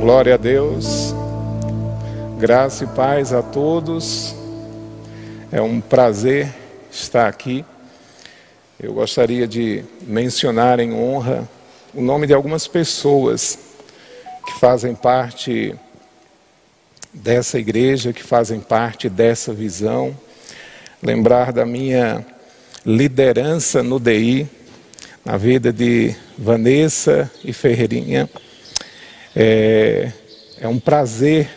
Glória a Deus, graça e paz a todos. É um prazer estar aqui. Eu gostaria de mencionar em honra o nome de algumas pessoas que fazem parte dessa igreja, que fazem parte dessa visão. Lembrar da minha liderança no DI, na vida de Vanessa e Ferreirinha. É, é um prazer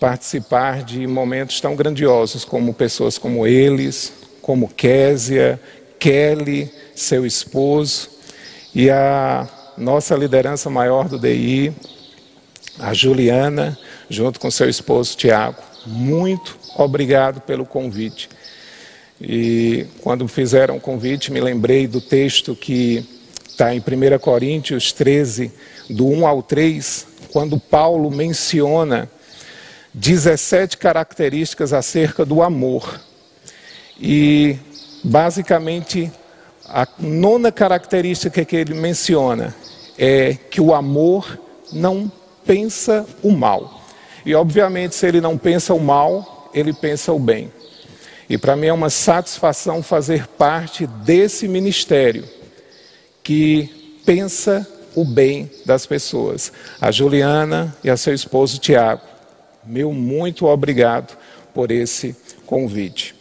participar de momentos tão grandiosos como pessoas como eles, como Késia, Kelly, seu esposo, e a nossa liderança maior do DI, a Juliana, junto com seu esposo Tiago. Muito obrigado pelo convite. E quando fizeram o convite, me lembrei do texto que está em 1 Coríntios 13, do 1 ao 3, quando Paulo menciona 17 características acerca do amor. E, basicamente, a nona característica que ele menciona é que o amor não pensa o mal. E, obviamente, se ele não pensa o mal, ele pensa o bem. E para mim é uma satisfação fazer parte desse ministério que pensa o bem das pessoas. A Juliana e a seu esposo Tiago, meu muito obrigado por esse convite.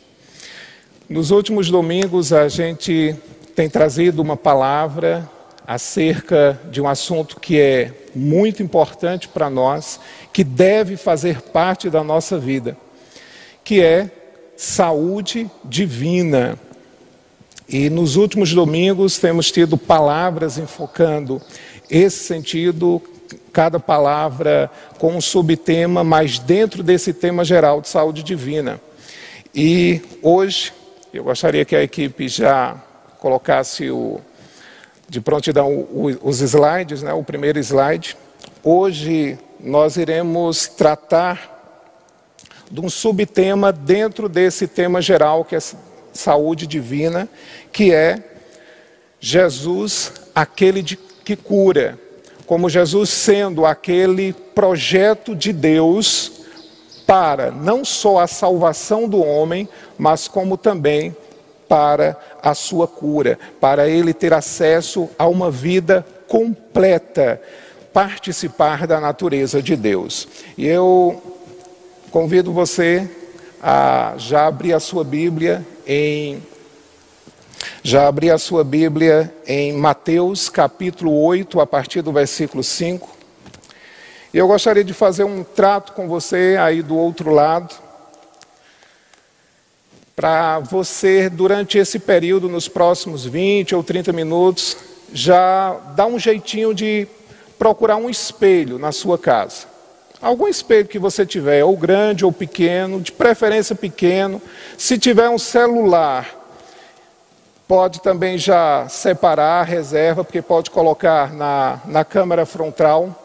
Nos últimos domingos a gente tem trazido uma palavra acerca de um assunto que é muito importante para nós, que deve fazer parte da nossa vida, que é saúde divina. E nos últimos domingos temos tido palavras enfocando esse sentido, cada palavra com um subtema, mas dentro desse tema geral de saúde divina. E hoje eu gostaria que a equipe já colocasse o, de prontidão os slides, né, o primeiro slide. Hoje nós iremos tratar de um subtema dentro desse tema geral que é saúde divina, que é Jesus, aquele de, que cura, como Jesus sendo aquele projeto de Deus para não só a salvação do homem, mas como também para a sua cura, para ele ter acesso a uma vida completa, participar da natureza de Deus. E eu Convido você a já abrir a sua Bíblia em já abrir a sua Bíblia em Mateus capítulo 8, a partir do versículo 5. Eu gostaria de fazer um trato com você aí do outro lado, para você, durante esse período, nos próximos 20 ou 30 minutos, já dar um jeitinho de procurar um espelho na sua casa. Algum espelho que você tiver, ou grande ou pequeno, de preferência pequeno. Se tiver um celular, pode também já separar a reserva, porque pode colocar na, na câmera frontal.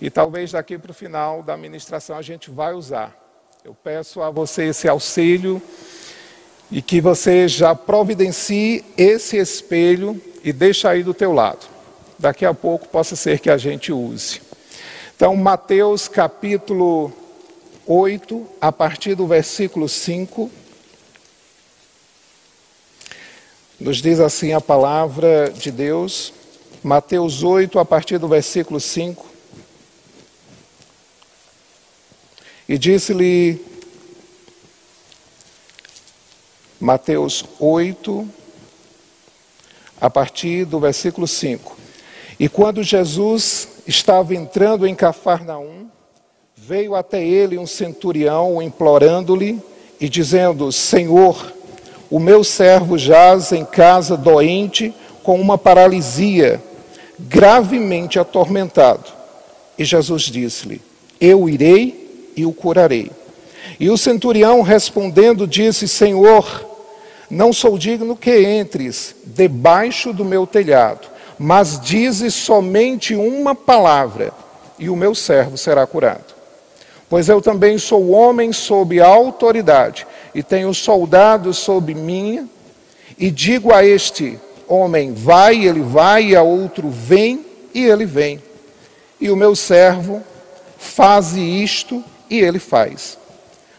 E talvez daqui para o final da administração a gente vai usar. Eu peço a você esse auxílio e que você já providencie esse espelho e deixe aí do teu lado. Daqui a pouco possa ser que a gente use. Então, Mateus capítulo 8, a partir do versículo 5, nos diz assim a palavra de Deus. Mateus 8, a partir do versículo 5. E disse-lhe, Mateus 8, a partir do versículo 5. E quando Jesus estava entrando em Cafarnaum, veio até ele um centurião implorando-lhe e dizendo: Senhor, o meu servo jaz em casa doente com uma paralisia, gravemente atormentado. E Jesus disse-lhe: Eu irei e o curarei. E o centurião respondendo disse: Senhor, não sou digno que entres debaixo do meu telhado mas dize somente uma palavra, e o meu servo será curado. Pois eu também sou homem sob autoridade, e tenho soldados sob minha, e digo a este homem, vai, ele vai, e a outro, vem, e ele vem. E o meu servo faz isto e ele faz.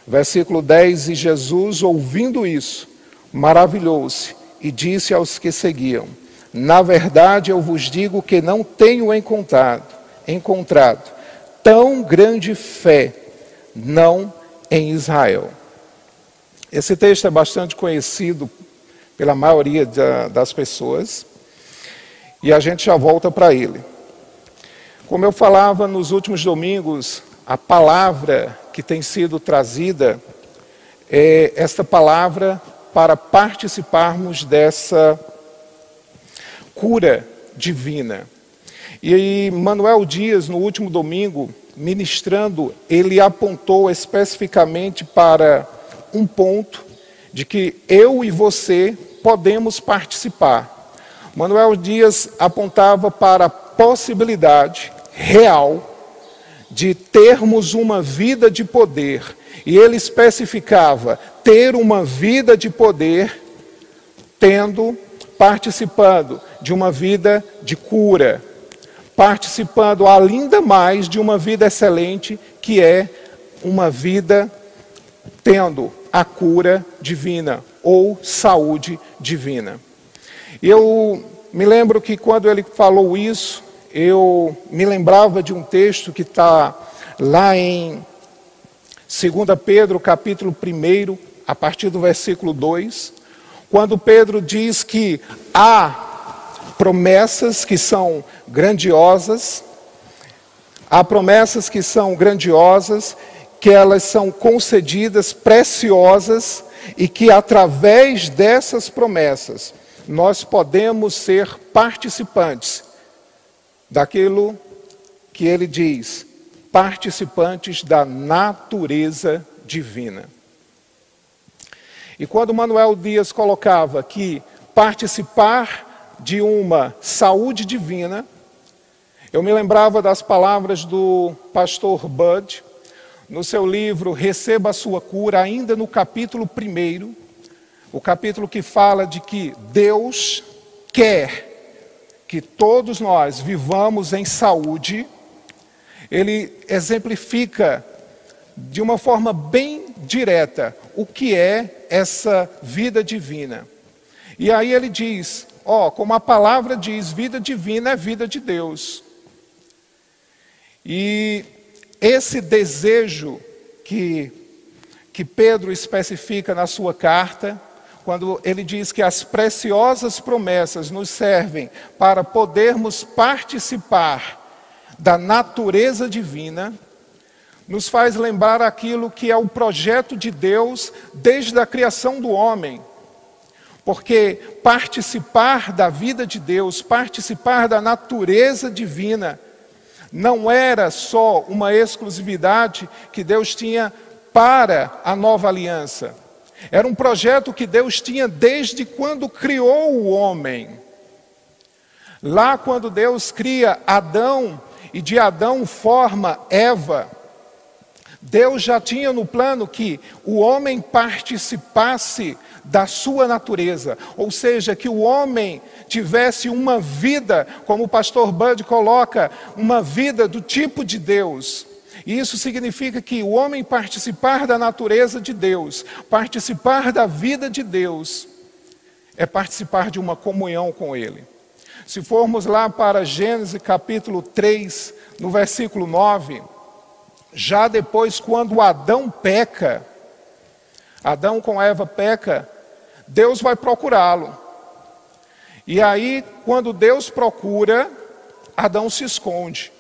Versículo 10: E Jesus, ouvindo isso, maravilhou-se e disse aos que seguiam: Na verdade eu vos digo que não tenho encontrado, encontrado tão grande fé, não em Israel. Esse texto é bastante conhecido pela maioria das pessoas e a gente já volta para ele. Como eu falava nos últimos domingos, a palavra que tem sido trazida é esta palavra para participarmos dessa cura divina. E Manuel Dias, no último domingo, ministrando, ele apontou especificamente para um ponto de que eu e você podemos participar. Manuel Dias apontava para a possibilidade real de termos uma vida de poder. E ele especificava ter uma vida de poder tendo, participando de uma vida de cura, participando ainda mais de uma vida excelente, que é uma vida tendo a cura divina ou saúde divina. Eu me lembro que quando ele falou isso, eu me lembrava de um texto que está lá em 2 Pedro, capítulo 1, a partir do versículo 2, quando Pedro diz que há promessas que são grandiosas, há promessas que são grandiosas, que elas são concedidas, preciosas, e que através dessas promessas nós podemos ser participantes daquilo que ele diz, participantes da natureza divina. E quando Manuel Dias colocava que participar de uma saúde divina, eu me lembrava das palavras do pastor Bud, no seu livro Receba a Sua Cura, ainda no capítulo 1, o capítulo que fala de que Deus quer que todos nós vivamos em saúde, ele exemplifica de uma forma bem direta o que é essa vida divina. E aí ele diz: ó, como a palavra diz, vida divina é vida de Deus. E esse desejo que, que Pedro especifica na sua carta, quando ele diz que as preciosas promessas nos servem para podermos participar da natureza divina, nos faz lembrar aquilo que é o projeto de Deus desde a criação do homem. Porque participar da vida de Deus, participar da natureza divina, não era só uma exclusividade que Deus tinha para a nova aliança era um projeto que Deus tinha desde quando criou o homem. Lá, quando Deus cria Adão e de Adão forma Eva, Deus já tinha no plano que o homem participasse da sua natureza, ou seja, que o homem tivesse uma vida, como o pastor Bud coloca, uma vida do tipo de Deus. E isso significa que o homem participar da natureza de Deus, participar da vida de Deus, é participar de uma comunhão com Ele. Se formos lá para Gênesis capítulo 3, no versículo 9, já depois, quando Adão peca, Adão com Eva peca, Deus vai procurá-lo. E aí, quando Deus procura, Adão se esconde.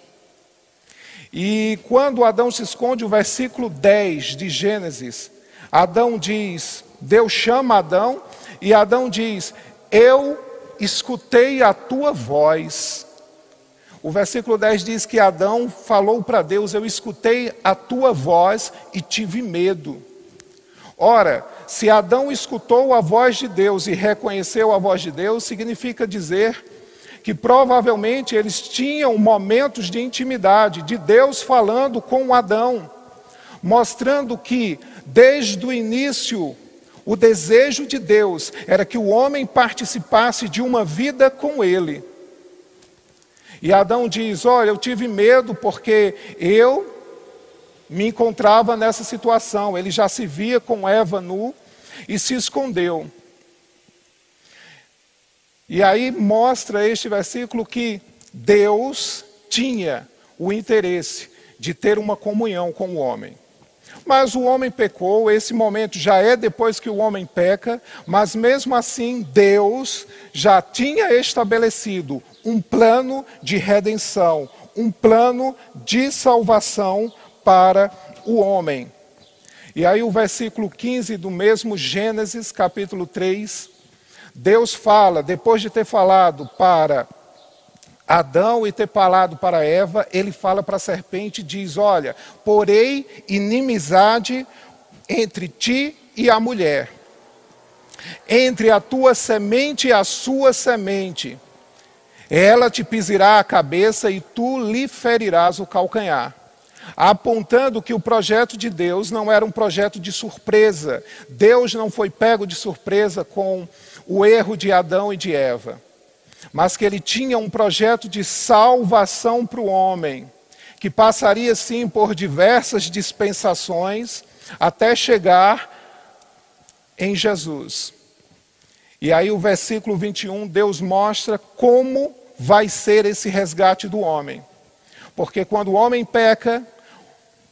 E quando Adão se esconde, o versículo 10 de Gênesis, Adão diz: Deus chama Adão, e Adão diz: Eu escutei a tua voz. O versículo 10 diz que Adão falou para Deus: Eu escutei a tua voz e tive medo. Ora, se Adão escutou a voz de Deus e reconheceu a voz de Deus, significa dizer que provavelmente eles tinham momentos de intimidade, de Deus falando com Adão, mostrando que desde o início o desejo de Deus era que o homem participasse de uma vida com ele. E Adão diz: Olha, eu tive medo porque eu me encontrava nessa situação. Ele já se via com Eva nu e se escondeu. E aí mostra este versículo que Deus tinha o interesse de ter uma comunhão com o homem. Mas o homem pecou, esse momento já é depois que o homem peca, mas mesmo assim Deus já tinha estabelecido um plano de redenção, um plano de salvação para o homem. E aí o versículo 15 do mesmo Gênesis, capítulo 3, Deus fala, depois de ter falado para Adão e ter falado para Eva, ele fala para a serpente e diz: Olha, porei inimizade entre ti e a mulher, entre a tua semente e a sua semente. Ela te pisará a cabeça e tu lhe ferirás o calcanhar. Apontando que o projeto de Deus não era um projeto de surpresa. Deus não foi pego de surpresa com o erro de Adão e de Eva, mas que ele tinha um projeto de salvação para o homem, que passaria sim por diversas dispensações até chegar em Jesus. E aí o versículo 21, Deus mostra como vai ser esse resgate do homem. Porque quando o homem peca,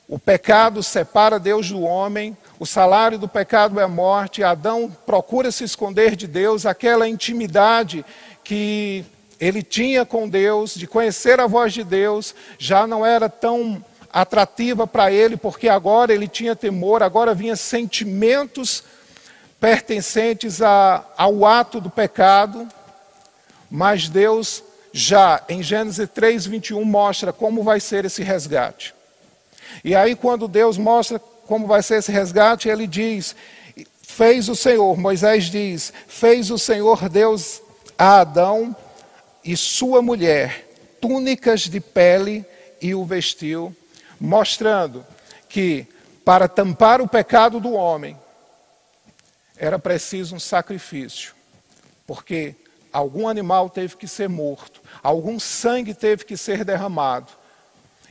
o pecado separa Deus do homem, o salário do pecado é a morte. Adão procura se esconder de Deus, aquela intimidade que ele tinha com Deus, de conhecer a voz de Deus, já não era tão atrativa para ele, porque agora ele tinha temor, agora vinha sentimentos pertencentes a, ao ato do pecado, mas Deus já em Gênesis 3, 21 mostra como vai ser esse resgate. E aí, quando Deus mostra como vai ser esse resgate, ele diz: Fez o Senhor, Moisés diz: Fez o Senhor Deus a Adão e sua mulher túnicas de pele e o vestiu, mostrando que para tampar o pecado do homem era preciso um sacrifício, porque algum animal teve que ser morto, algum sangue teve que ser derramado.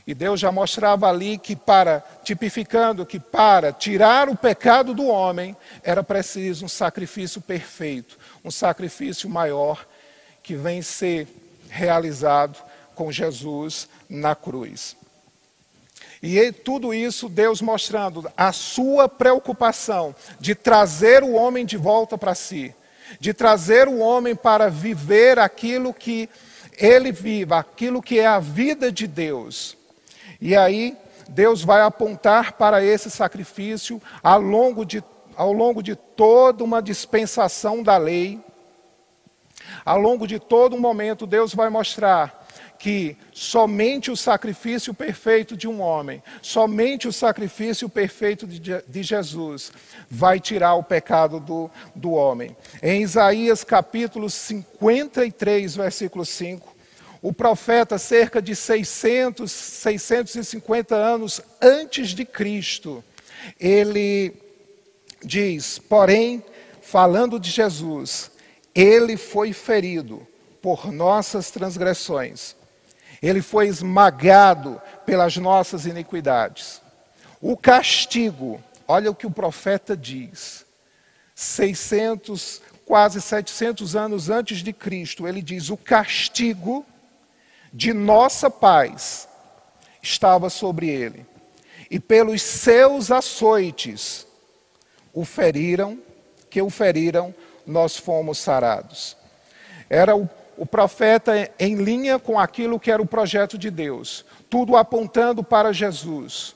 E Deus já mostrava ali que para, tipificando que para tirar o pecado do homem, era preciso um sacrifício perfeito, um sacrifício maior que vem ser realizado com Jesus na cruz. E tudo isso Deus mostrando a sua preocupação de trazer o homem de volta para si, de trazer o homem para viver aquilo que ele vive, aquilo que é a vida de Deus. E aí, Deus vai apontar para esse sacrifício ao longo de, ao longo de toda uma dispensação da lei. Ao longo de todo um momento, Deus vai mostrar que somente o sacrifício perfeito de um homem, somente o sacrifício perfeito de, de Jesus vai tirar o pecado do, do homem. Em Isaías capítulo 53, versículo 5, o profeta, cerca de 600, 650 anos antes de Cristo, ele diz: porém, falando de Jesus, ele foi ferido por nossas transgressões, ele foi esmagado pelas nossas iniquidades. O castigo, olha o que o profeta diz, 600, quase 700 anos antes de Cristo, ele diz: o castigo de nossa paz estava sobre ele, e pelos seus açoites o feriram, que o feriram, nós fomos sarados. Era o, o profeta em linha com aquilo que era o projeto de Deus, tudo apontando para Jesus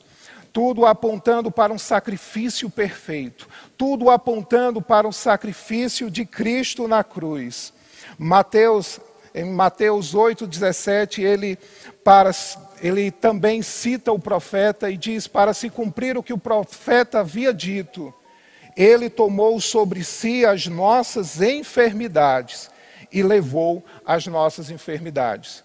tudo apontando para um sacrifício perfeito, tudo apontando para um sacrifício de Cristo na cruz. Mateus em Mateus 8,17, ele, ele também cita o profeta e diz: Para se cumprir o que o profeta havia dito, ele tomou sobre si as nossas enfermidades e levou as nossas enfermidades.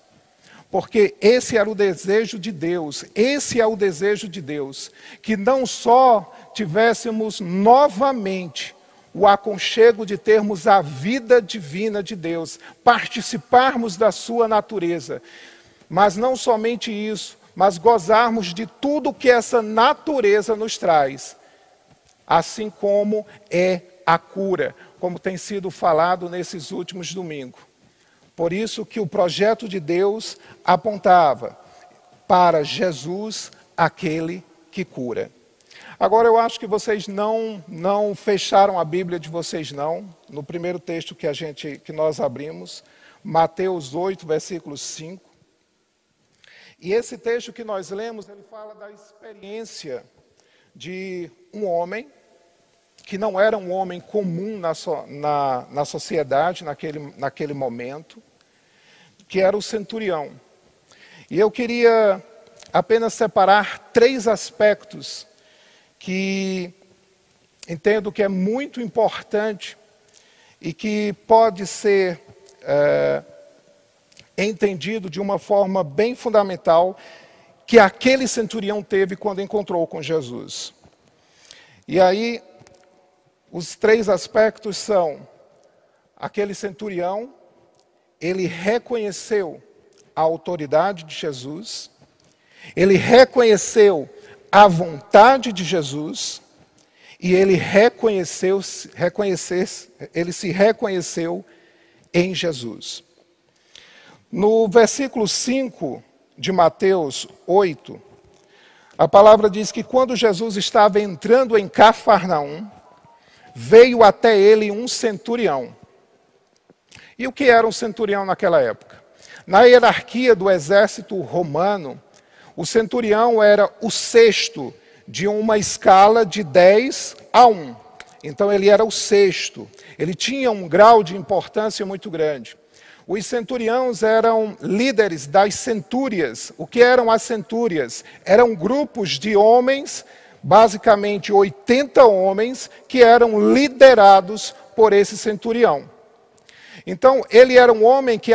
Porque esse era o desejo de Deus, esse é o desejo de Deus, que não só tivéssemos novamente o aconchego de termos a vida divina de Deus, participarmos da sua natureza, Mas não somente isso, mas gozarmos de tudo que essa natureza nos traz, assim como é a cura, como tem sido falado nesses últimos domingos. Por isso que o projeto de Deus apontava para Jesus, aquele que cura. Agora eu acho que vocês não não fecharam a Bíblia de vocês não, no primeiro texto que a gente que nós abrimos, Mateus 8, versículo 5. E esse texto que nós lemos, ele fala da experiência de um homem que não era um homem comum na, so, na, na sociedade naquele, naquele momento, que era o centurião. E eu queria apenas separar três aspectos que entendo que é muito importante e que pode ser é, entendido de uma forma bem fundamental que aquele centurião teve quando encontrou com Jesus. E aí, os três aspectos são: aquele centurião, ele reconheceu a autoridade de Jesus, ele reconheceu a vontade de Jesus e ele reconheceu, reconhecer, ele se reconheceu em Jesus. No versículo 5 de Mateus 8, a palavra diz que quando Jesus estava entrando em Cafarnaum, veio até ele um centurião. E o que era um centurião naquela época? Na hierarquia do exército romano, o centurião era o sexto de uma escala de 10 a 1. Então ele era o sexto. Ele tinha um grau de importância muito grande. Os centuriões eram líderes das centúrias. O que eram as centúrias? Eram grupos de homens, basicamente 80 homens, que eram liderados por esse centurião. Então, ele era um homem que,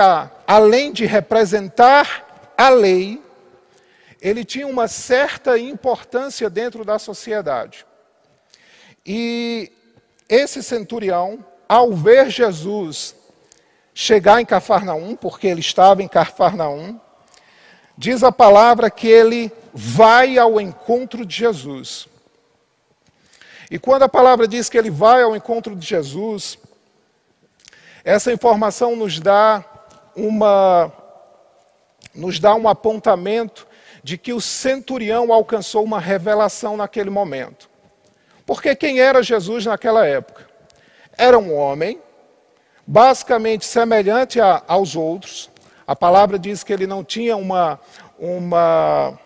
além de representar a lei, ele tinha uma certa importância dentro da sociedade. E esse centurião, ao ver Jesus chegar em Cafarnaum, porque ele estava em Cafarnaum, diz a palavra que ele vai ao encontro de Jesus. E quando a palavra diz que ele vai ao encontro de Jesus, essa informação nos dá uma nos dá um apontamento de que o centurião alcançou uma revelação naquele momento. Porque quem era Jesus naquela época? Era um homem, basicamente semelhante a, aos outros. A palavra diz que ele não tinha uma, uma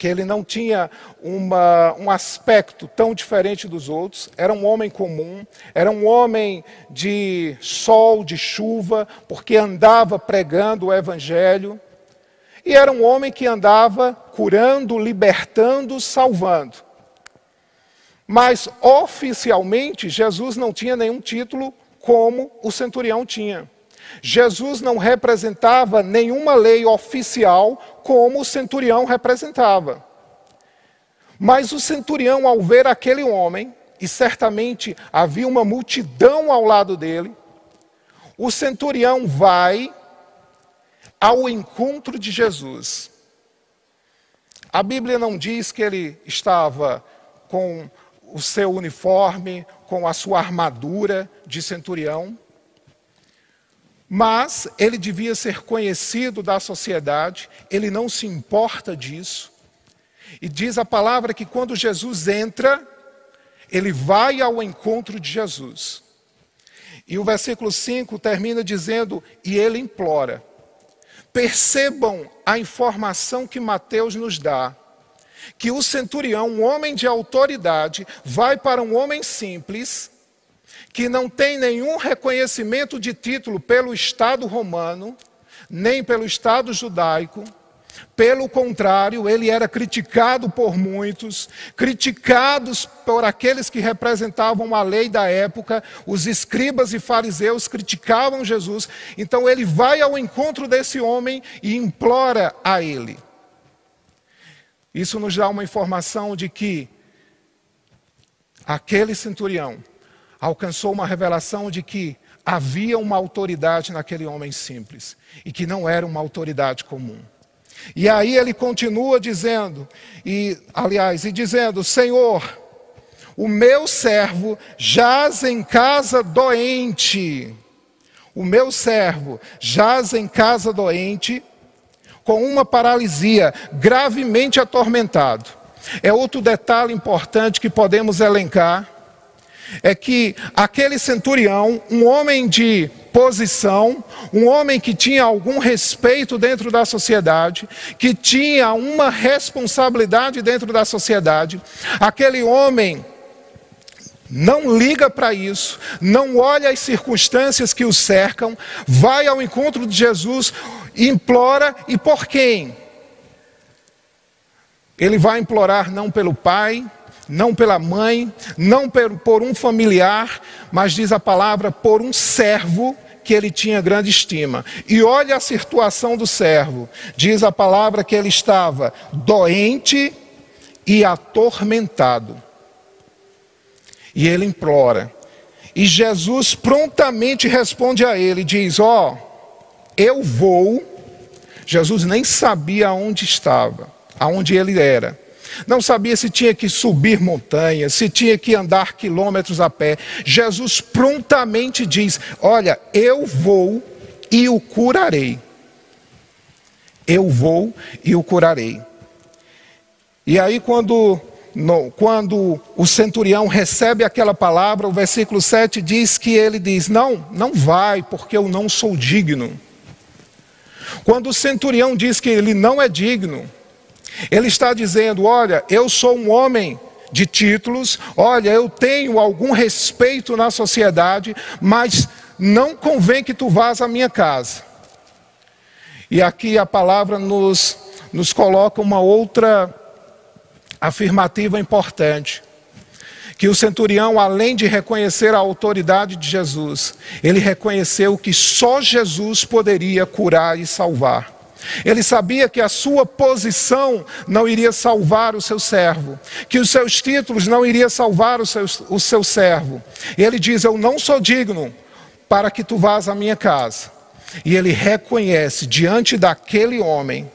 que ele não tinha uma, um aspecto tão diferente dos outros, era um homem comum, era um homem de sol, de chuva, porque andava pregando o evangelho. E era um homem que andava curando, libertando, salvando. Mas oficialmente Jesus não tinha nenhum título como o centurião tinha. Jesus não representava nenhuma lei oficial como o centurião representava. Mas o centurião, ao ver aquele homem, e certamente havia uma multidão ao lado dele, o centurião vai ao encontro de Jesus. A Bíblia não diz que ele estava com o seu uniforme, com a sua armadura de centurião, mas ele devia ser conhecido da sociedade, ele não se importa disso. E diz a palavra que quando Jesus entra, ele vai ao encontro de Jesus. E o versículo 5 termina dizendo: E ele implora. Percebam a informação que Mateus nos dá. Que o centurião, um homem de autoridade, vai para um homem simples, que não tem nenhum reconhecimento de título pelo Estado romano, nem pelo Estado judaico, pelo contrário, ele era criticado por muitos, criticados por aqueles que representavam a lei da época, os escribas e fariseus criticavam Jesus. Então ele vai ao encontro desse homem e implora a ele. Isso nos dá uma informação de que aquele centurião alcançou uma revelação de que havia uma autoridade naquele homem simples e que não era uma autoridade comum. E aí ele continua dizendo, e aliás, e dizendo: Senhor, o meu servo jaz em casa doente. O meu servo jaz em casa doente, com uma paralisia, gravemente atormentado. É outro detalhe importante que podemos elencar é que aquele centurião, um homem de posição, um homem que tinha algum respeito dentro da sociedade, que tinha uma responsabilidade dentro da sociedade, aquele homem não liga para isso, não olha as circunstâncias que o cercam, vai ao encontro de Jesus, implora e por quem? Ele vai implorar não pelo pai, não pela mãe, não por um familiar, mas diz a palavra por um servo que ele tinha grande estima. E olha a situação do servo. Diz a palavra que ele estava doente e atormentado. E ele implora. E Jesus prontamente responde a ele, diz: "Ó, oh, eu vou". Jesus nem sabia onde estava, aonde ele era. Não sabia se tinha que subir montanhas, se tinha que andar quilômetros a pé. Jesus prontamente diz: Olha, eu vou e o curarei. Eu vou e o curarei. E aí, quando, no, quando o centurião recebe aquela palavra, o versículo 7 diz que ele diz: Não, não vai, porque eu não sou digno. Quando o centurião diz que ele não é digno, ele está dizendo: olha, eu sou um homem de títulos, olha, eu tenho algum respeito na sociedade, mas não convém que tu vás à minha casa. E aqui a palavra nos, nos coloca uma outra afirmativa importante. Que o centurião, além de reconhecer a autoridade de Jesus, ele reconheceu que só Jesus poderia curar e salvar. Ele sabia que a sua posição não iria salvar o seu servo, que os seus títulos não iriam salvar o seu, o seu servo. Ele diz: Eu não sou digno para que tu vás à minha casa. E ele reconhece diante daquele homem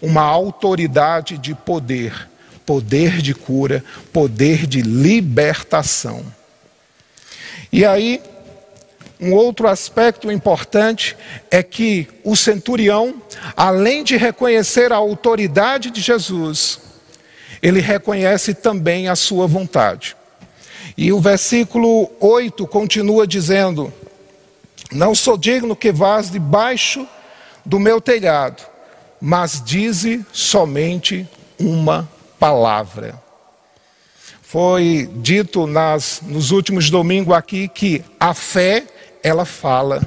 uma autoridade de poder, poder de cura, poder de libertação. E aí, um outro aspecto importante é que o centurião, além de reconhecer a autoridade de Jesus, ele reconhece também a sua vontade. E o versículo 8 continua dizendo: Não sou digno que vás debaixo do meu telhado, mas dize somente uma palavra. Foi dito nas, nos últimos domingos aqui que a fé ela fala.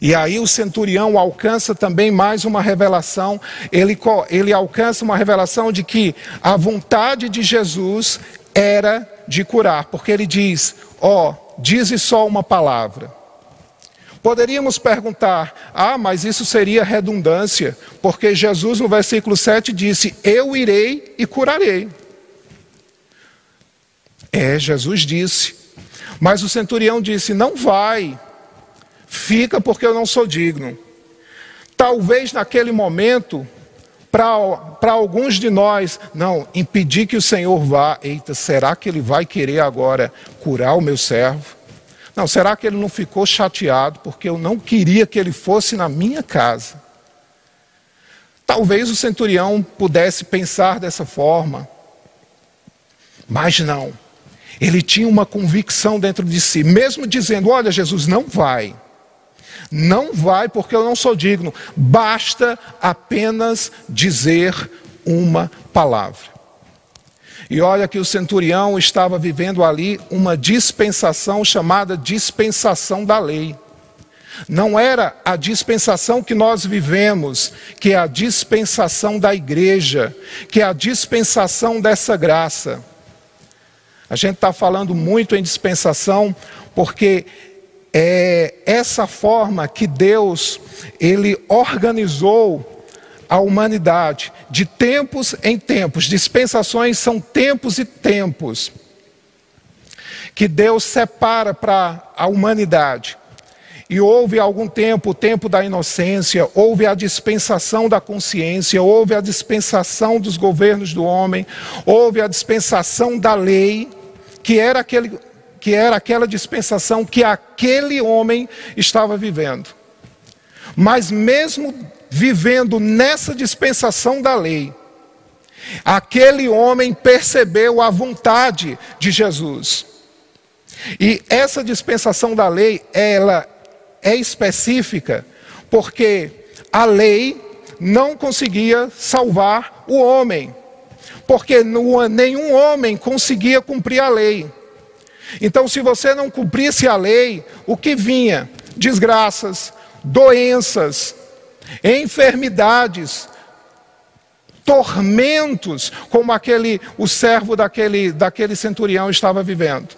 E aí o centurião alcança também mais uma revelação, ele, ele alcança uma revelação de que a vontade de Jesus era de curar, porque ele diz: Ó, oh, dize só uma palavra. Poderíamos perguntar: ah, mas isso seria redundância, porque Jesus no versículo 7 disse: Eu irei e curarei. É, Jesus disse. Mas o centurião disse: Não vai, fica porque eu não sou digno. Talvez naquele momento, para alguns de nós, não, impedir que o Senhor vá. Eita, será que ele vai querer agora curar o meu servo? Não, será que ele não ficou chateado porque eu não queria que ele fosse na minha casa? Talvez o centurião pudesse pensar dessa forma, mas não. Ele tinha uma convicção dentro de si, mesmo dizendo: Olha, Jesus, não vai. Não vai porque eu não sou digno. Basta apenas dizer uma palavra. E olha que o centurião estava vivendo ali uma dispensação chamada dispensação da lei. Não era a dispensação que nós vivemos, que é a dispensação da igreja, que é a dispensação dessa graça. A gente está falando muito em dispensação porque é essa forma que Deus ele organizou a humanidade de tempos em tempos. Dispensações são tempos e tempos. que Deus separa para a humanidade. E houve algum tempo, o tempo da inocência, houve a dispensação da consciência, houve a dispensação dos governos do homem, houve a dispensação da lei, que era, aquele, que era aquela dispensação que aquele homem estava vivendo. Mas mesmo vivendo nessa dispensação da lei, aquele homem percebeu a vontade de Jesus. E essa dispensação da lei, ela é específica, porque a lei não conseguia salvar o homem, porque nenhum homem conseguia cumprir a lei. Então, se você não cumprisse a lei, o que vinha? Desgraças, doenças, enfermidades, tormentos, como aquele o servo daquele, daquele centurião estava vivendo.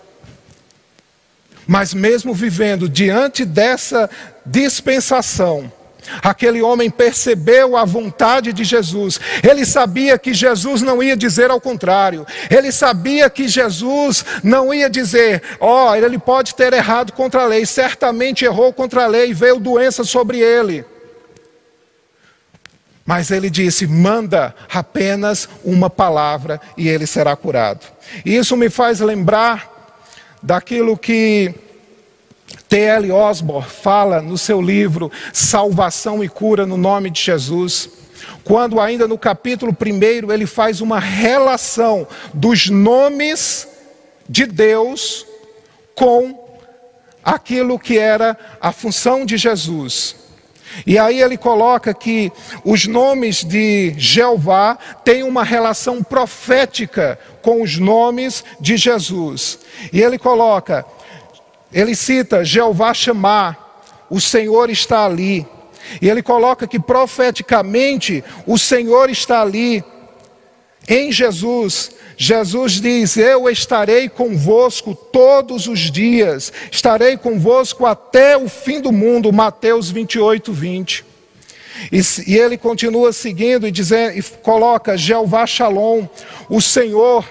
Mas mesmo vivendo diante dessa dispensação, Aquele homem percebeu a vontade de Jesus. Ele sabia que Jesus não ia dizer ao contrário. Ele sabia que Jesus não ia dizer: ó, oh, ele pode ter errado contra a lei. Certamente errou contra a lei e veio doença sobre ele. Mas ele disse: manda apenas uma palavra e ele será curado. E isso me faz lembrar daquilo que T.L. Osborne fala no seu livro Salvação e Cura no Nome de Jesus, quando ainda no capítulo 1 ele faz uma relação dos nomes de Deus com aquilo que era a função de Jesus. E aí ele coloca que os nomes de Jeová têm uma relação profética com os nomes de Jesus. E ele coloca ele cita Jeová chamar, o Senhor está ali. E ele coloca que profeticamente o Senhor está ali em Jesus. Jesus diz: Eu estarei convosco todos os dias, estarei convosco até o fim do mundo. Mateus 28, 20. E, e ele continua seguindo e, dizer, e coloca: Jeová Shalom, o Senhor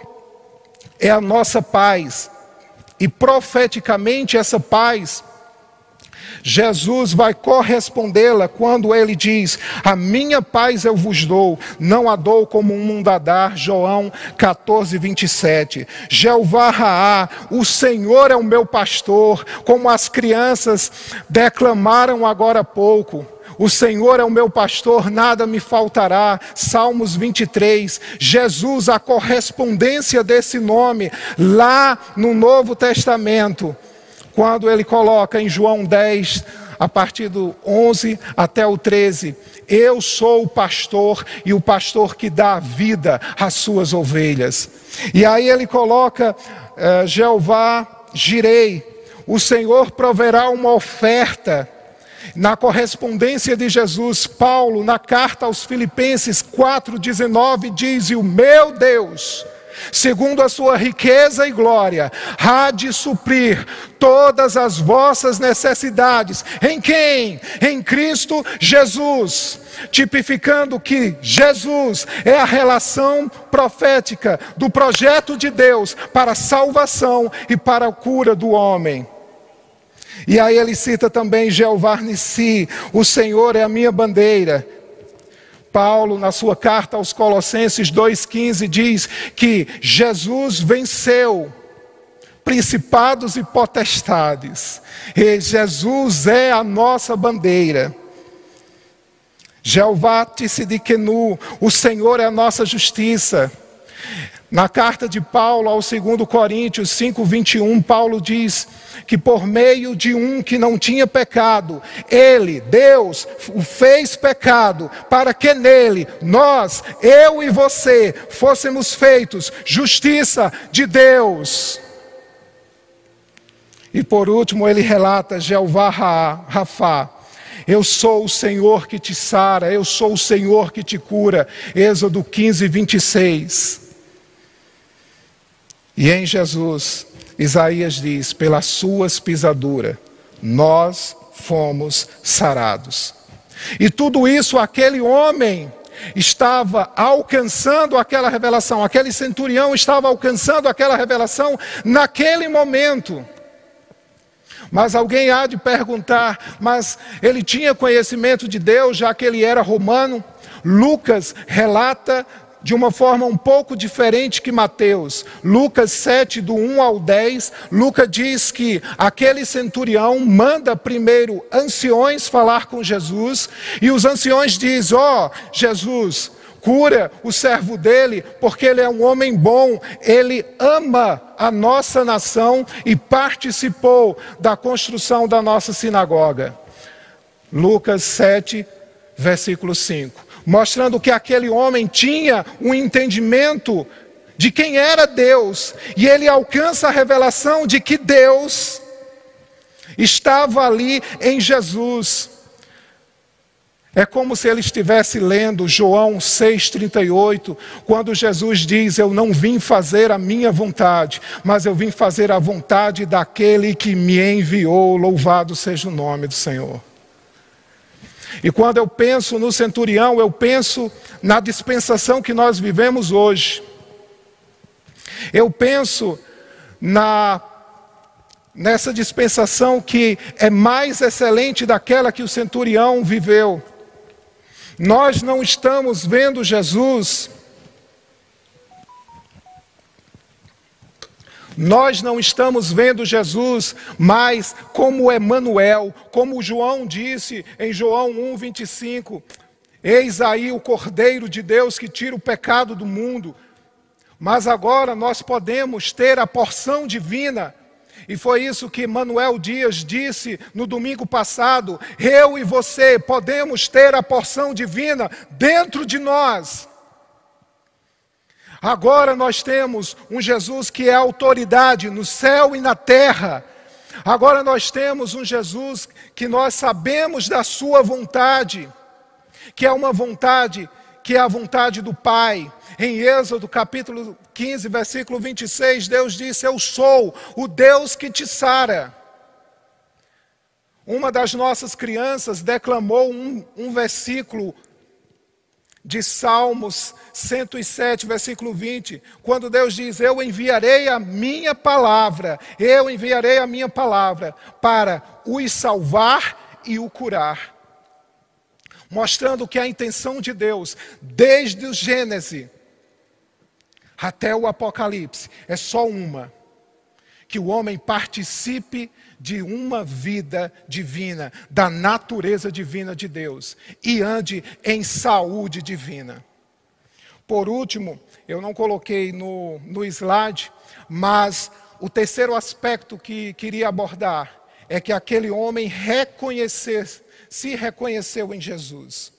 é a nossa paz. E profeticamente essa paz Jesus vai correspondê-la quando ele diz: A minha paz eu vos dou, não a dou como um mundo a dar. João 14, 27. Jeová Raá, o Senhor é o meu pastor, como as crianças declamaram agora há pouco. O Senhor é o meu pastor, nada me faltará. Salmos 23. Jesus, a correspondência desse nome lá no Novo Testamento, quando ele coloca em João 10, a partir do 11 até o 13. Eu sou o pastor e o pastor que dá vida às suas ovelhas. E aí ele coloca uh, Jeová Jirei, o Senhor proverá uma oferta na correspondência de Jesus, Paulo, na carta aos Filipenses 4,19, diz: E o meu Deus, segundo a sua riqueza e glória, há de suprir todas as vossas necessidades. Em quem? Em Cristo Jesus. Tipificando que Jesus é a relação profética do projeto de Deus para a salvação e para a cura do homem. E aí ele cita também Jeová Nissi, o Senhor é a minha bandeira. Paulo, na sua carta aos Colossenses 2,15, diz que Jesus venceu principados e potestades, e Jesus é a nossa bandeira. Jeová Tissidikenu, o Senhor é a nossa justiça. Na carta de Paulo ao 2 Coríntios 5:21, Paulo diz que por meio de um que não tinha pecado, ele, Deus, o fez pecado, para que nele nós, eu e você, fôssemos feitos justiça de Deus. E por último, ele relata Jeová Rafa, eu sou o Senhor que te sara, eu sou o Senhor que te cura. Êxodo 15, 26. E em Jesus, Isaías diz: pelas suas pisaduras, nós fomos sarados. E tudo isso aquele homem estava alcançando aquela revelação, aquele centurião estava alcançando aquela revelação naquele momento. Mas alguém há de perguntar, mas ele tinha conhecimento de Deus, já que ele era romano? Lucas relata de uma forma um pouco diferente que Mateus. Lucas 7, do 1 ao 10, Lucas diz que aquele centurião manda primeiro anciões falar com Jesus, e os anciões dizem: Ó, oh, Jesus, cura o servo dele, porque ele é um homem bom, ele ama a nossa nação e participou da construção da nossa sinagoga. Lucas 7, versículo 5 mostrando que aquele homem tinha um entendimento de quem era Deus, e ele alcança a revelação de que Deus estava ali em Jesus. É como se ele estivesse lendo João 6,38, quando Jesus diz: Eu não vim fazer a minha vontade, mas eu vim fazer a vontade daquele que me enviou. Louvado seja o nome do Senhor. E quando eu penso no centurião, eu penso na dispensação que nós vivemos hoje. Eu penso na nessa dispensação que é mais excelente daquela que o centurião viveu. Nós não estamos vendo Jesus Nós não estamos vendo Jesus mais como Emanuel, como João disse em João 1:25. Eis aí o Cordeiro de Deus que tira o pecado do mundo. Mas agora nós podemos ter a porção divina. E foi isso que Manuel Dias disse no domingo passado. Eu e você podemos ter a porção divina dentro de nós. Agora nós temos um Jesus que é autoridade no céu e na terra. Agora nós temos um Jesus que nós sabemos da sua vontade, que é uma vontade que é a vontade do Pai. Em Êxodo capítulo 15, versículo 26, Deus disse: Eu sou o Deus que te sara. Uma das nossas crianças declamou um, um versículo de Salmos 107, versículo 20, quando Deus diz: Eu enviarei a minha palavra, eu enviarei a minha palavra para os salvar e o curar. Mostrando que a intenção de Deus, desde o Gênesis até o Apocalipse, é só uma: que o homem participe de uma vida divina, da natureza divina de Deus, e ande em saúde divina. Por último, eu não coloquei no, no slide, mas o terceiro aspecto que queria abordar é que aquele homem reconhecer, se reconheceu em Jesus.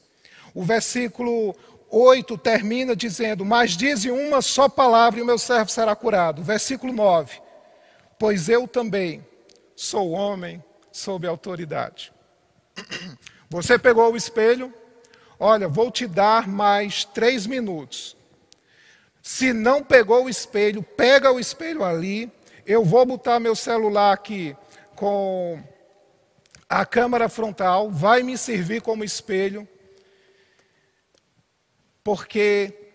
O versículo 8 termina dizendo: Mas dize uma só palavra e o meu servo será curado. Versículo 9: Pois eu também sou homem sob autoridade. Você pegou o espelho? Olha, vou te dar mais três minutos. Se não pegou o espelho, pega o espelho ali. Eu vou botar meu celular aqui com a câmera frontal, vai me servir como espelho, porque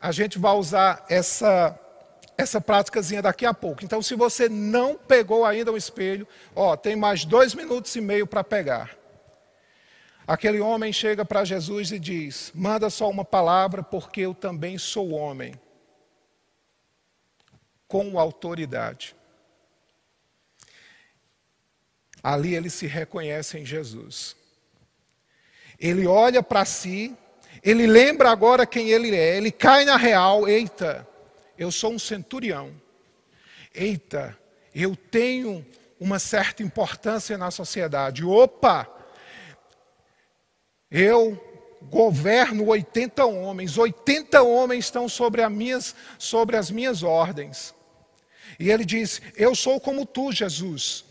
a gente vai usar essa essa práticazinha daqui a pouco. Então, se você não pegou ainda o espelho, ó, tem mais dois minutos e meio para pegar. Aquele homem chega para Jesus e diz: Manda só uma palavra, porque eu também sou homem. Com autoridade. Ali ele se reconhece em Jesus. Ele olha para si, ele lembra agora quem ele é, ele cai na real, eita, eu sou um centurião. Eita, eu tenho uma certa importância na sociedade. Opa! Eu governo 80 homens, 80 homens estão sobre as minhas, sobre as minhas ordens. E ele diz: Eu sou como tu, Jesus.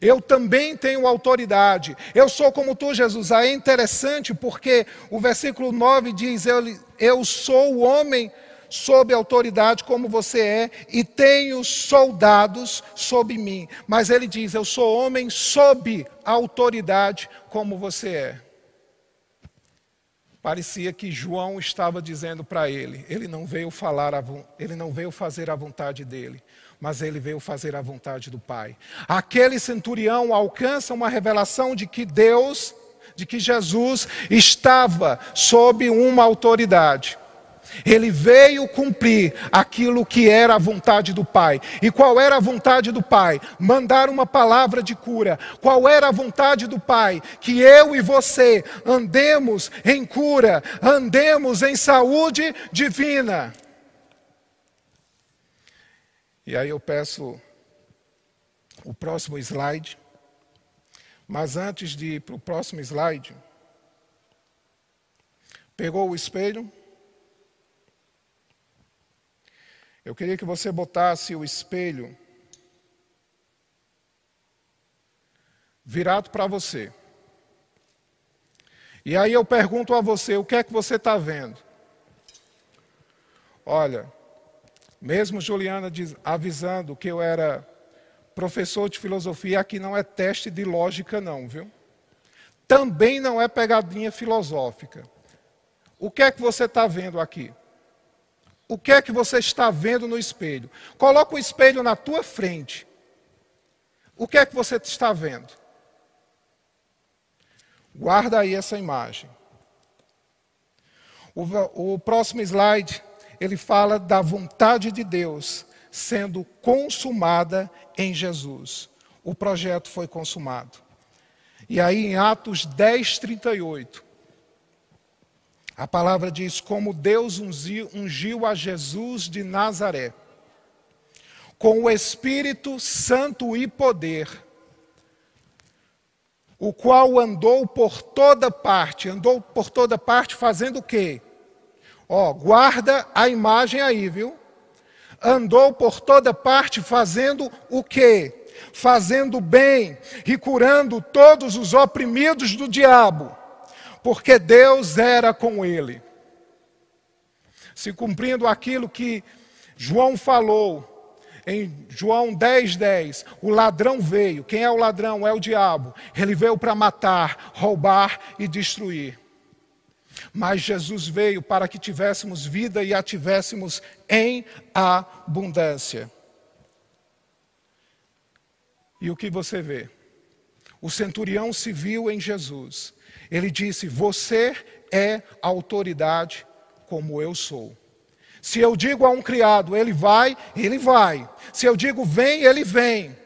Eu também tenho autoridade. Eu sou como tu, Jesus. Aí é interessante porque o versículo 9 diz: Eu, eu sou o homem sob autoridade como você é, e tenho soldados sob mim. Mas ele diz: Eu sou homem sob autoridade como você é. parecia que João estava dizendo para ele, ele não veio falar, a, ele não veio fazer a vontade dele, mas ele veio fazer a vontade do Pai. Aquele centurião alcança uma revelação de que Deus, de que Jesus estava sob uma autoridade. Ele veio cumprir aquilo que era a vontade do Pai. E qual era a vontade do Pai? Mandar uma palavra de cura. Qual era a vontade do Pai? Que eu e você andemos em cura, andemos em saúde divina. E aí eu peço o próximo slide. Mas antes de ir para o próximo slide, pegou o espelho? Eu queria que você botasse o espelho virado para você. E aí eu pergunto a você: o que é que você está vendo? Olha, mesmo Juliana diz, avisando que eu era professor de filosofia, aqui não é teste de lógica, não, viu? Também não é pegadinha filosófica. O que é que você está vendo aqui? O que é que você está vendo no espelho? Coloca o espelho na tua frente. O que é que você está vendo? Guarda aí essa imagem. O, o próximo slide, ele fala da vontade de Deus sendo consumada em Jesus. O projeto foi consumado. E aí em Atos 10, 38, a palavra diz: como Deus ungiu, a Jesus de Nazaré, com o Espírito Santo e poder, o qual andou por toda parte, andou por toda parte fazendo o quê? Ó, guarda a imagem aí, viu? Andou por toda parte fazendo o quê? Fazendo bem e curando todos os oprimidos do diabo porque Deus era com ele. Se cumprindo aquilo que João falou em João 10, 10, o ladrão veio. Quem é o ladrão? É o diabo. Ele veio para matar, roubar e destruir. Mas Jesus veio para que tivéssemos vida e a tivéssemos em abundância. E o que você vê? O centurião se viu em Jesus ele disse: Você é autoridade como eu sou. Se eu digo a um criado, ele vai, ele vai. Se eu digo vem, ele vem.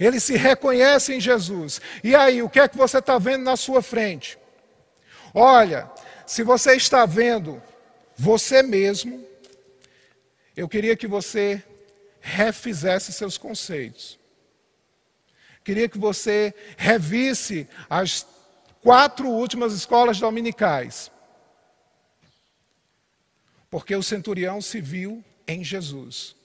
Ele se reconhece em Jesus. E aí, o que é que você está vendo na sua frente? Olha, se você está vendo você mesmo, eu queria que você refizesse seus conceitos. Queria que você revisse as quatro últimas escolas dominicais. Porque o centurião se viu em Jesus.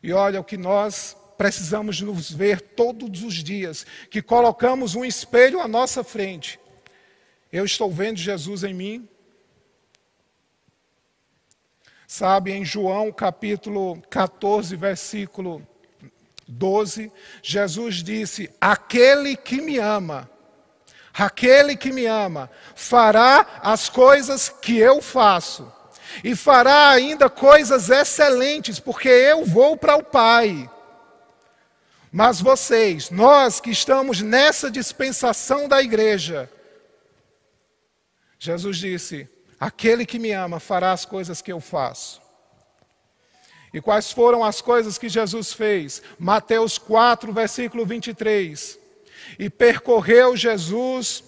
E olha o que nós precisamos nos ver todos os dias, que colocamos um espelho à nossa frente. Eu estou vendo Jesus em mim. Sabe, em João capítulo 14, versículo 12, Jesus disse: Aquele que me ama, Aquele que me ama fará as coisas que eu faço, e fará ainda coisas excelentes, porque eu vou para o Pai. Mas vocês, nós que estamos nessa dispensação da igreja, Jesus disse: Aquele que me ama fará as coisas que eu faço. E quais foram as coisas que Jesus fez? Mateus 4, versículo 23. E percorreu Jesus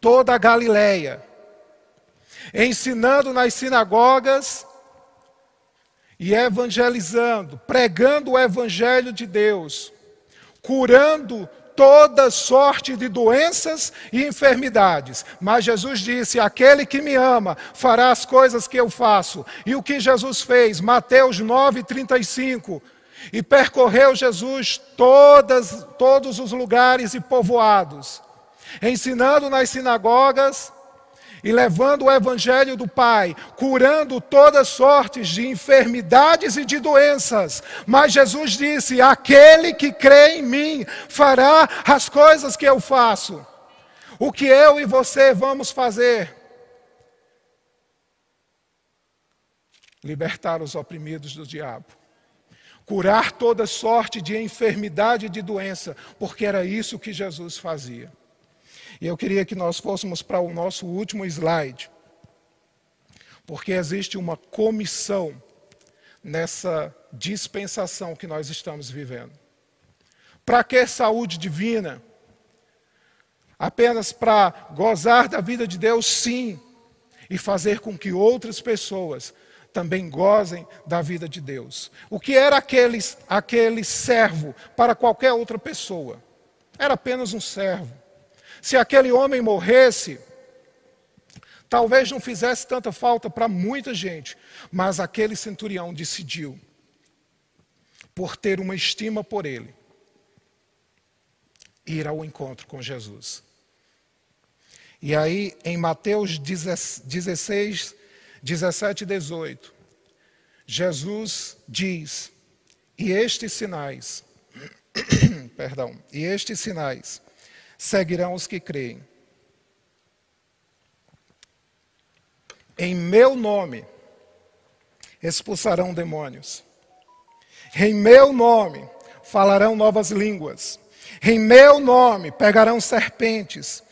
toda a Galiléia, ensinando nas sinagogas e evangelizando, pregando o evangelho de Deus, curando toda sorte de doenças e enfermidades. Mas Jesus disse: Aquele que me ama fará as coisas que eu faço. E o que Jesus fez? Mateus 9, 35. E percorreu Jesus todas, todos os lugares e povoados, ensinando nas sinagogas e levando o evangelho do Pai, curando todas sortes de enfermidades e de doenças. Mas Jesus disse: Aquele que crê em mim fará as coisas que eu faço. O que eu e você vamos fazer? Libertar os oprimidos do diabo curar toda sorte de enfermidade e de doença, porque era isso que Jesus fazia. E eu queria que nós fôssemos para o nosso último slide, porque existe uma comissão nessa dispensação que nós estamos vivendo. Para que saúde divina? Apenas para gozar da vida de Deus, sim, e fazer com que outras pessoas também gozem da vida de Deus. O que era aquele, aquele servo para qualquer outra pessoa? Era apenas um servo. Se aquele homem morresse, talvez não fizesse tanta falta para muita gente, mas aquele centurião decidiu, por ter uma estima por ele, ir ao encontro com Jesus. E aí, em Mateus 16, 17 e 18, Jesus diz: E estes sinais, perdão, e estes sinais seguirão os que creem. Em meu nome expulsarão demônios. Em meu nome falarão novas línguas. Em meu nome pegarão serpentes.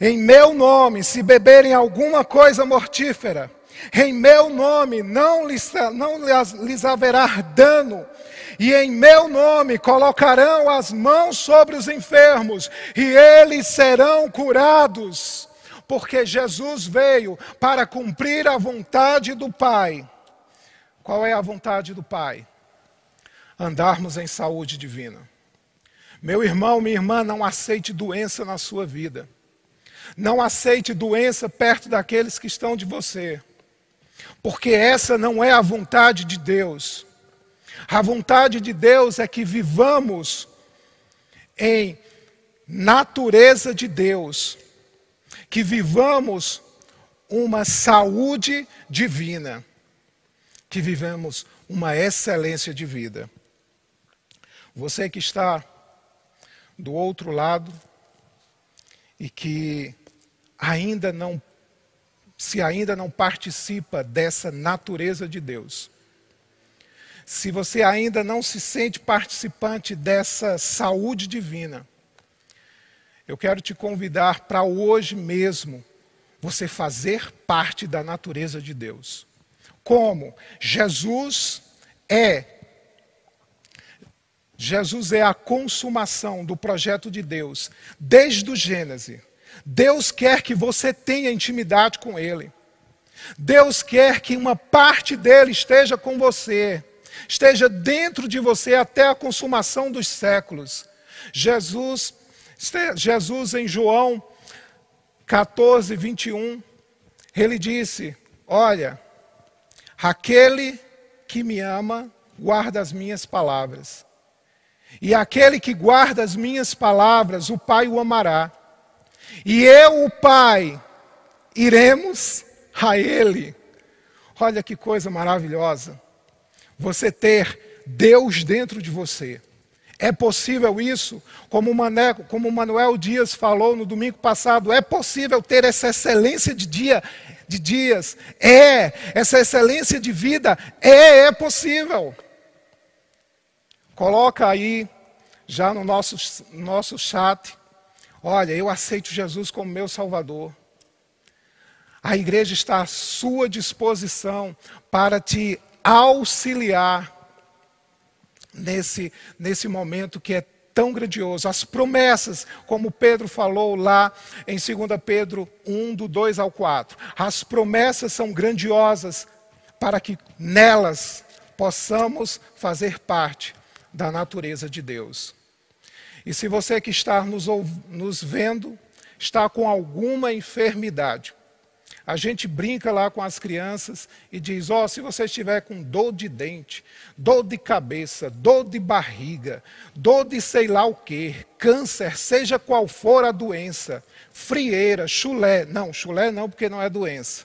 Em meu nome, se beberem alguma coisa mortífera, em meu nome não lhes, não lhes haverá dano, e em meu nome colocarão as mãos sobre os enfermos, e eles serão curados, porque Jesus veio para cumprir a vontade do Pai. Qual é a vontade do Pai? Andarmos em saúde divina. Meu irmão, minha irmã, não aceite doença na sua vida. Não aceite doença perto daqueles que estão de você. Porque essa não é a vontade de Deus. A vontade de Deus é que vivamos em natureza de Deus, que vivamos uma saúde divina, que vivamos uma excelência de vida. Você que está do outro lado e que ainda não se ainda não participa dessa natureza de Deus, se você ainda não se sente participante dessa saúde divina, eu quero te convidar para hoje mesmo você fazer parte da natureza de Deus. Como? Jesus é Jesus é a consumação do projeto de Deus, desde o Gênesis. Deus quer que você tenha intimidade com Ele. Deus quer que uma parte dele esteja com você, esteja dentro de você até a consumação dos séculos. Jesus, Jesus em João 14, 21, ele disse: Olha, aquele que me ama guarda as minhas palavras. E aquele que guarda as minhas palavras, o Pai o amará. E eu, o Pai, iremos a Ele. Olha que coisa maravilhosa. Você ter Deus dentro de você. É possível isso? Como, Maneco, como Manuel Dias falou no domingo passado, é possível ter essa excelência de dia, de dias? É, essa excelência de vida? É, é possível. Coloca aí, já no nosso, nosso chat, olha, eu aceito Jesus como meu Salvador. A igreja está à sua disposição para te auxiliar nesse, nesse momento que é tão grandioso. As promessas, como Pedro falou lá em 2 Pedro 1, do 2 ao 4. As promessas são grandiosas para que nelas possamos fazer parte da natureza de Deus. E se você que está nos, nos vendo está com alguma enfermidade, a gente brinca lá com as crianças e diz: Ó, oh, se você estiver com dor de dente, dor de cabeça, dor de barriga, dor de sei lá o que, câncer, seja qual for a doença, frieira, chulé, não, chulé não, porque não é doença.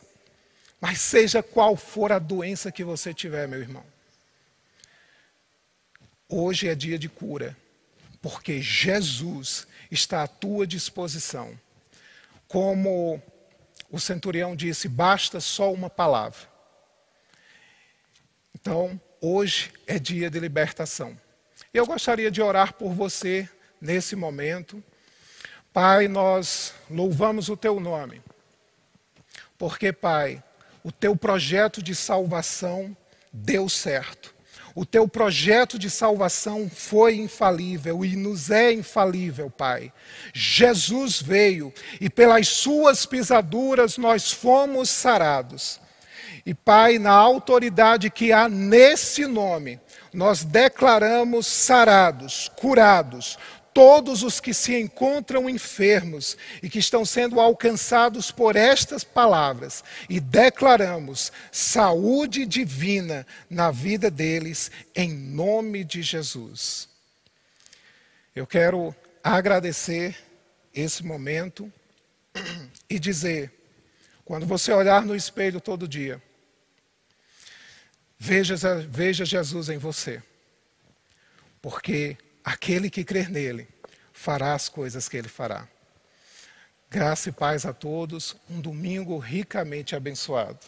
Mas seja qual for a doença que você tiver, meu irmão. Hoje é dia de cura, porque Jesus está à tua disposição. Como o centurião disse: basta só uma palavra. Então, hoje é dia de libertação. Eu gostaria de orar por você nesse momento. Pai, nós louvamos o teu nome, porque, Pai, o teu projeto de salvação deu certo. O teu projeto de salvação foi infalível e nos é infalível, Pai. Jesus veio e pelas suas pisaduras nós fomos sarados. E, Pai, na autoridade que há nesse nome, nós declaramos sarados, curados, todos os que se encontram enfermos e que estão sendo alcançados por estas palavras, e declaramos saúde divina na vida deles, em nome de Jesus. Eu quero agradecer esse momento e dizer, quando você olhar no espelho todo dia, veja, veja Jesus em você, porque aquele que crer nele fará as coisas que ele fará. Graça e paz a todos, um domingo ricamente abençoado.